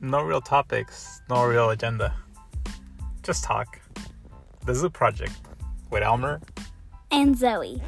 No real topics, no real agenda. Just talk. This is a Project with Elmer And Zoe.